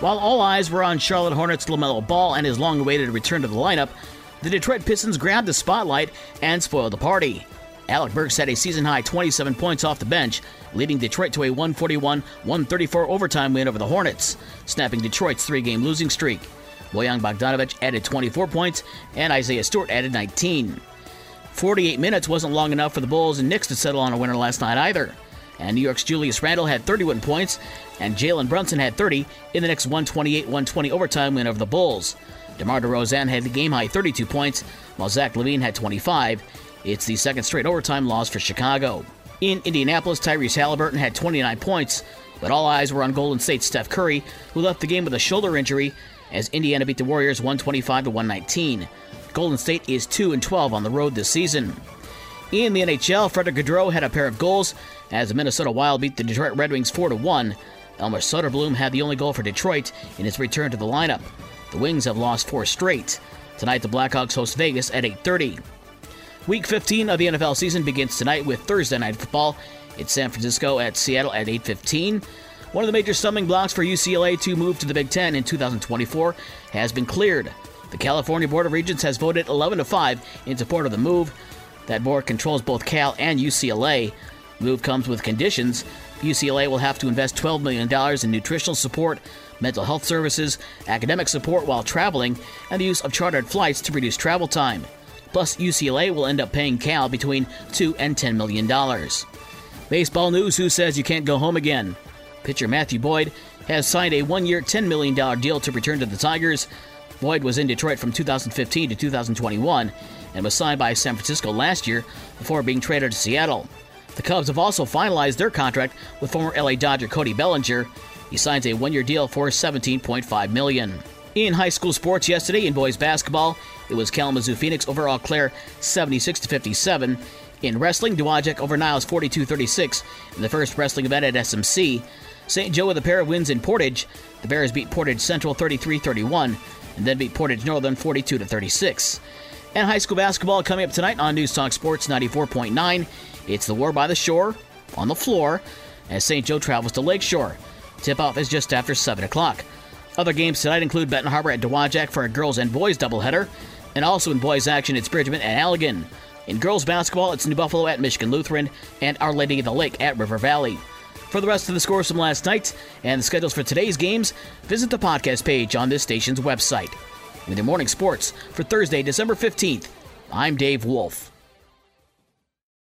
While all eyes were on Charlotte Hornets' LaMelo Ball and his long awaited return to the lineup, the Detroit Pistons grabbed the spotlight and spoiled the party. Alec Burks had a season high 27 points off the bench, leading Detroit to a 141 134 overtime win over the Hornets, snapping Detroit's three game losing streak. Bojan Bogdanovic added 24 points, and Isaiah Stewart added 19. 48 minutes wasn't long enough for the Bulls and Knicks to settle on a winner last night either. And New York's Julius Randle had 31 points, and Jalen Brunson had 30 in the Knicks' 128 120 overtime win over the Bulls. DeMar DeRozan had the game high 32 points, while Zach LaVine had 25. It's the second straight overtime loss for Chicago. In Indianapolis, Tyrese Haliburton had 29 points, but all eyes were on Golden State's Steph Curry, who left the game with a shoulder injury as Indiana beat the Warriors 125 to 119. Golden State is 2 and 12 on the road this season. In the NHL, Frederick Gaudreau had a pair of goals as the Minnesota Wild beat the Detroit Red Wings 4 1. Elmer Soderblom had the only goal for Detroit in his return to the lineup. The Wings have lost four straight. Tonight, the Blackhawks host Vegas at 8:30. Week 15 of the NFL season begins tonight with Thursday night football. It's San Francisco at Seattle at 8:15. One of the major stumbling blocks for UCLA to move to the Big Ten in 2024 has been cleared. The California Board of Regents has voted 11 to 5 in support of the move. That board controls both Cal and UCLA. The move comes with conditions. UCLA will have to invest $12 million in nutritional support, mental health services, academic support while traveling, and the use of chartered flights to reduce travel time. Plus, UCLA will end up paying Cal between 2 and $10 million. Baseball news Who says you can't go home again? Pitcher Matthew Boyd has signed a one year, $10 million deal to return to the Tigers. Boyd was in Detroit from 2015 to 2021 and was signed by San Francisco last year before being traded to Seattle. The Cubs have also finalized their contract with former LA Dodger Cody Bellinger. He signs a one-year deal for 17.5 million. In high school sports yesterday in boys basketball, it was Kalamazoo Phoenix over Eau Claire 76 to 57. In wrestling, Dowagiac over Niles 42-36 in the first wrestling event at SMC. St. Joe with a pair of wins in Portage. The Bears beat Portage Central 33-31 and then beat Portage Northern 42 to 36. And high school basketball coming up tonight on News Talk Sports 94.9. It's the War by the Shore on the floor as St. Joe travels to Lakeshore. Tip off is just after 7 o'clock. Other games tonight include Benton Harbor at Dowagiac for a girls and boys doubleheader, and also in boys action, it's Bridgman at Allegan. In girls basketball, it's New Buffalo at Michigan Lutheran and Our Lady of the Lake at River Valley. For the rest of the scores from last night and the schedules for today's games, visit the podcast page on this station's website. With your morning sports for Thursday, December 15th, I'm Dave Wolf.